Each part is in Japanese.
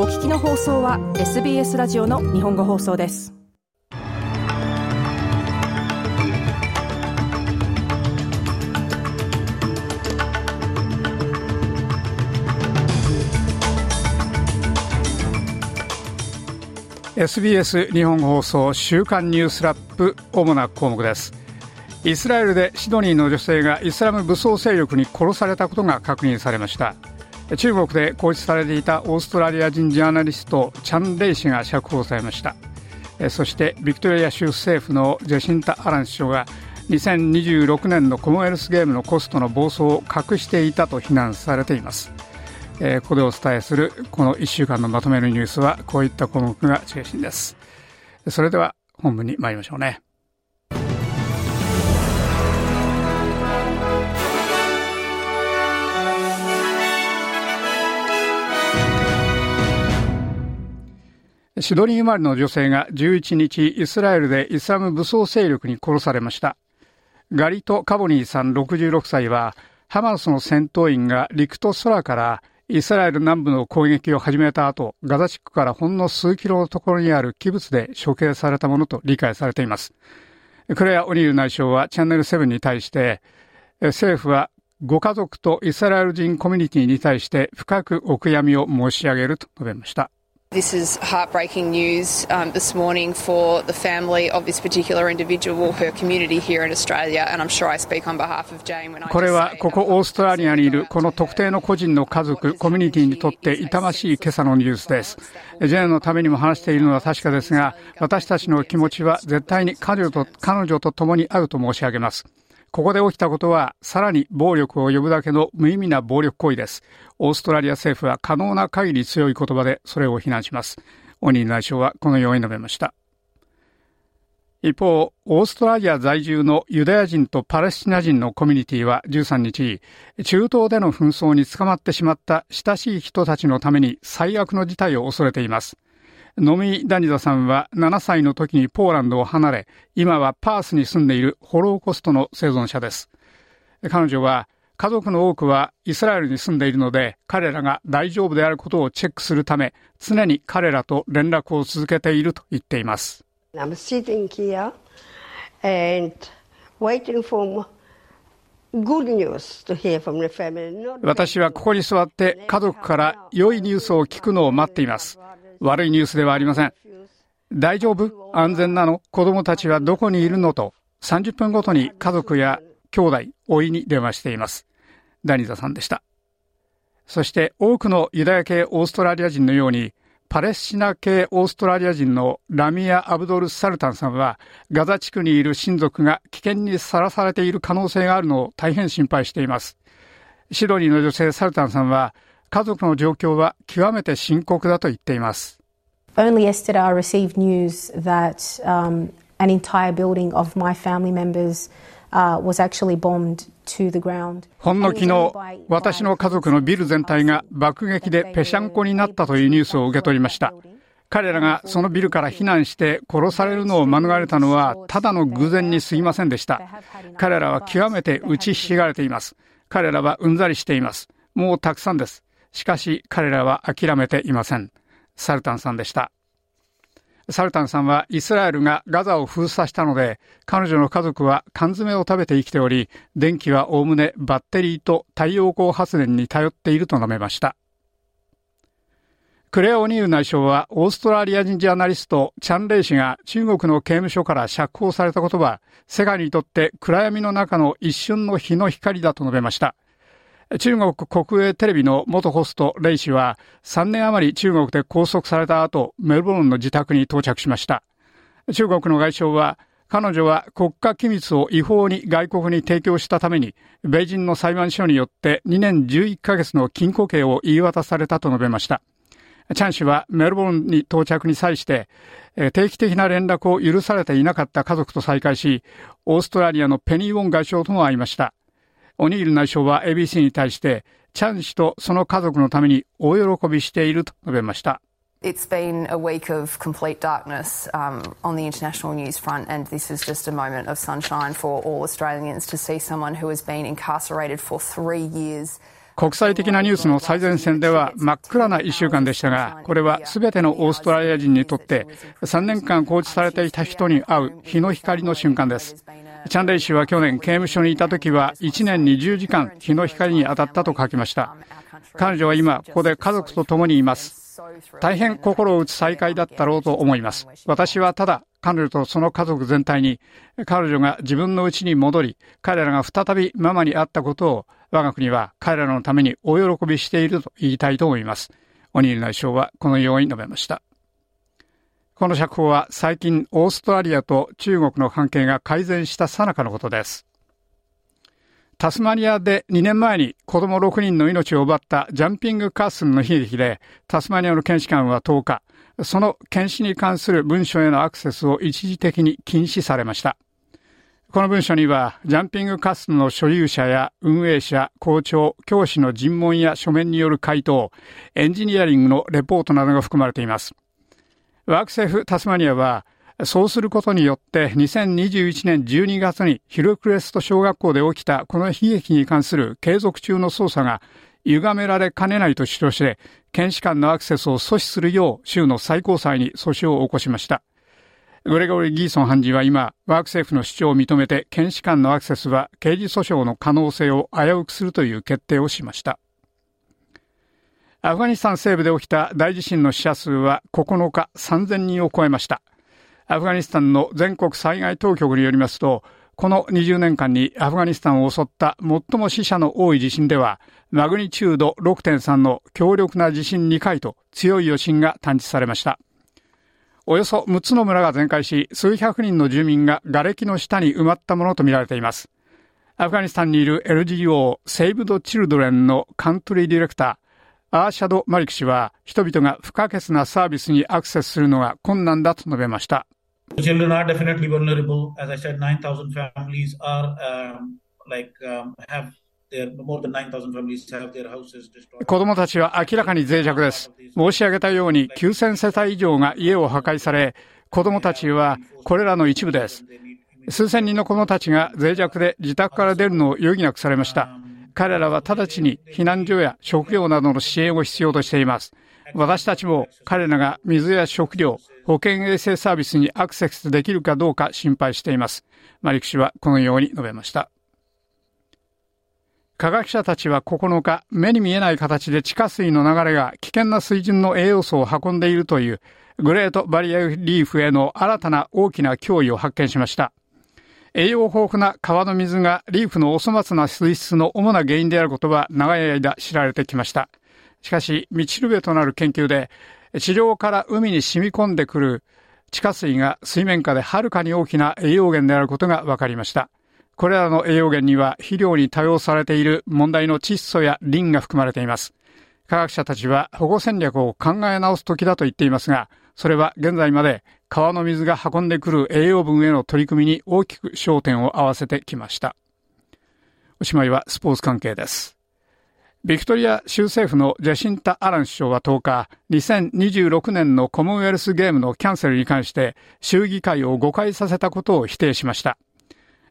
お聞きの放送は SBS ラジオの日本語放送です。SBS 日本放送週刊ニュースラップ主な項目です。イスラエルでシドニーの女性がイスラム武装勢力に殺されたことが確認されました。中国で拘置されていたオーストラリア人ジャーナリストチャン・レイ氏が釈放されました。そしてビクトリア州政府のジェシンタ・アラン首相が2026年のコモンウェルスゲームのコストの暴走を隠していたと非難されています、ここでお伝えするこの1週間のまとめるニュースはこういった項目が中心です。それでは本文に参りましょうね。シドニー生まれの女性が11日イスラエルでイスラム武装勢力に殺されました。ガリト・カボニーさん66歳はハマスの戦闘員が陸と空からイスラエル南部の攻撃を始めた後ガザ地区からほんの数キロのところにあるキブツで処刑されたものと理解されています。クレア・オニール内相はチャンネル7に対して政府はご家族とイスラエル人コミュニティに対して深くお悔やみを申し上げると述べました。This is heartbreaking news um, this morning for the family of this particular individual, her community here in Australia, and I'm sure I speak on behalf of Jane when I これはここオーストラリアにいるこの特定の個人の家族、コミュニティにとって痛ましい今朝のニュースです。ジェーンのためにも話しているのは確かですが、私たちの気持ちは絶対に彼女と彼女と共にあると申し上げます。ここで起きたことは、さらに暴力を呼ぶだけの無意味な暴力行為です。オーストラリア政府は可能な限り強い言葉でそれを非難します。オニー内相はこのように述べました。一方、オーストラリア在住のユダヤ人とパレスチナ人のコミュニティは13日、中東での紛争に捕まってしまった親しい人たちのために最悪の事態を恐れています。ノミ・ダニザさんは7歳の時にポーランドを離れ、今はパースに住んでいるホローコストの生存者です。彼女は、家族の多くはイスラエルに住んでいるので、彼らが大丈夫であることをチェックするため、常に彼らと連絡を続けていると言っています。私はここに座って家族から良いニュースを聞くのを待っています。悪いニュースではありません。大丈夫？安全なの？子供たちはどこにいるの？と30分ごとに家族や兄弟、老いに電話しています。ダニザさんでした。そして多くのユダヤ系オーストラリア人のようにパレスチナ系オーストラリア人のラミア・アブドル・サルタンさんはガザ地区にいる親族が危険にさらされている可能性があるのを大変心配しています。シドニーの女性サルタンさんは家族の状況は極めて深刻だと言っています。Only yesterday I received news that、um, an entire building of my family members、uh, was actually bombed ほんの昨日、私の家族のビル全体が爆撃でぺしゃんこになったというニュースを受け取りました。彼らがそのビルから避難して殺されるのを免れたのはただの偶然に過ぎませんでした。彼らは極めて打ちひしがれています。彼らはうんざりしています。もうたくさんです。しかし彼らは諦めていません。サルタンさんでした。サルタンさんはイスラエルがガザを封鎖したので、彼女の家族は缶詰を食べて生きており、電気はおおむねバッテリーと太陽光発電に頼っていると述べました。クレア・オニール内相は、オーストラリア人ジャーナリスト、チャン・レイ氏が中国の刑務所から釈放されたことは、世界にとって暗闇の中の一瞬の日の光だと述べました。中国国営テレビの元ホスト、レイ氏は、3年余り中国で拘束された後、メルボルンの自宅に到着しました。中国の外相は、彼女は国家機密を違法に外国に提供したために、米人の裁判所によって2年11ヶ月の禁錮刑を言い渡されたと述べました。チャン氏はメルボルンに到着に際して、定期的な連絡を許されていなかった家族と再会し、オーストラリアのペニー・ウォン外相とも会いました。オニール内相は ABC に対して、チャン氏とその家族のために大喜びしていると述べました。It's been a week of complete darkness um, on the international news front, and this is just a moment of sunshine for all Australians to see someone who has been incarcerated for three years. 国際的なニュースの最前線では真っ暗な一週間でしたが、これは全てのオーストラリア人にとって3年間放置されていた人に会う日の光の瞬間です。チャンレイ氏は去年刑務所にいた時は1年20時間日の光に当たったと書きました。彼女は今ここで家族と共にいます。大変心を打つ再会だったろうと思います。私はただ彼女とその家族全体に彼女が自分の家に戻り彼らが再びママに会ったことを我が国は彼らのためにお喜びしていると言いたいと思います。オニール内相はこのように述べました。この釈放は最近オーストラリアと中国の関係が改善した最中のことです。タスマニアで2年前に子供6人の命を奪ったジャンピングカースンの悲劇でタスマニアの検視官は10日、その検視に関する文書へのアクセスを一時的に禁止されました。この文書には、ジャンピングカスの所有者や運営者、校長、教師の尋問や書面による回答、エンジニアリングのレポートなどが含まれています。ワークセーフタスマニアは、そうすることによって2021年12月にヒルクレスト小学校で起きたこの悲劇に関する継続中の捜査が歪められかねないと主張して、検視官のアクセスを阻止するよう州の最高裁に訴訟を起こしました。グレゴリー・ギーソン判事は今、ワーク政府の主張を認めて、検視官のアクセスは刑事訴訟の可能性を危うくするという決定をしました。アフガニスタン西部で起きた大地震の死者数は9日3000人を超えました。アフガニスタンの全国災害当局によりますと、この20年間にアフガニスタンを襲った最も死者の多い地震では、マグニチュード6.3の強力な地震2回と強い余震が探知されました。およそ6つの村が全壊し、数百人の住民が瓦礫の下に埋まったものとみられています。アフガニスタンにいる LGO セイブド・チルドレンのカントリーディレクター、アーシャド・マリク氏は、人々が不可欠なサービスにアクセスするのが困難だと述べました。Children are definitely vulnerable. As I said, 9,000 families are um, like um, have 子供たちは明らかに脆弱です。申し上げたように9000世帯以上が家を破壊され、子供たちはこれらの一部です。数千人の子供たちが脆弱で自宅から出るのを余儀なくされました。彼らは直ちに避難所や食料などの支援を必要としています。私たちも彼らが水や食料、保健衛生サービスにアクセスできるかどうか心配しています。マリク氏はこのように述べました。科学者たちは9日、目に見えない形で地下水の流れが危険な水準の栄養素を運んでいるというグレートバリアリーフへの新たな大きな脅威を発見しました。栄養豊富な川の水がリーフのお粗末な水質の主な原因であることは長い間知られてきました。しかし、道しるべとなる研究で、地上から海に染み込んでくる地下水が水面下ではるかに大きな栄養源であることが分かりました。これらの栄養源には肥料に多用されている問題の窒素やリンが含まれています。科学者たちは保護戦略を考え直す時だと言っていますが、それは現在まで川の水が運んでくる栄養分への取り組みに大きく焦点を合わせてきました。おしまいはスポーツ関係です。ビクトリア州政府のジェシンタ・アラン首相は10日、2026年のコモンウェルスゲームのキャンセルに関して州議会を誤解させたことを否定しました。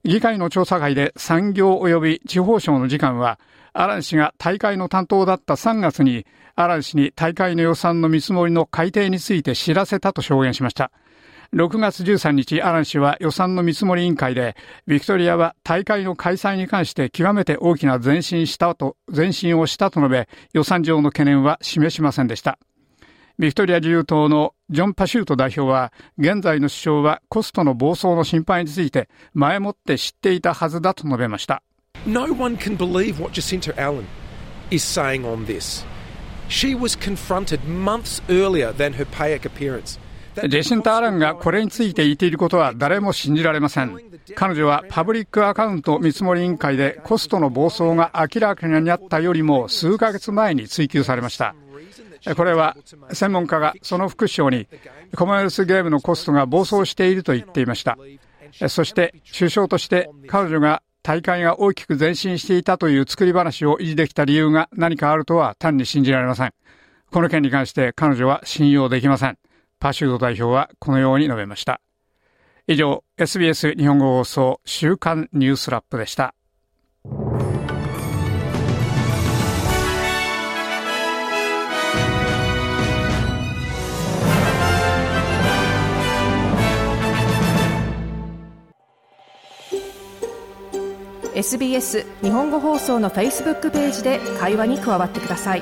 議会の調査会で産業及び地方省の次官は、アラン氏が大会の担当だった3月に、アラン氏に大会の予算の見積もりの改定について知らせたと証言しました。6月13日、アラン氏は予算の見積もり委員会で、ビクトリアは大会の開催に関して極めて大きな前進したと、前進をしたと述べ、予算上の懸念は示しませんでした。ビクトリア自由党のジョン・パシュート代表は、現在の首相はコストの暴走の心配について前もって知っていたはずだと述べました。No one can believe what Jacinta Allen is saying on this. She was confronted months earlier than her PAYAC appearance. ジェシンタ・アランがこれについて言っていることは誰も信じられません。彼女はパブリックアカウント見積もり委員会でコストの暴走が明らかになったよりも数ヶ月前に追及されました。これは専門家がその副首相にコモンウェルスゲームのコストが暴走していると言っていましたそして首相として彼女が大会が大きく前進していたという作り話を維持できた理由が何かあるとは単に信じられませんこの件に関して彼女は信用できませんパシュード代表はこのように述べました。以上、SBS 日本語放送週刊ニュースラップでした。SBS 日本語放送の Facebook ページで会話に加わってください。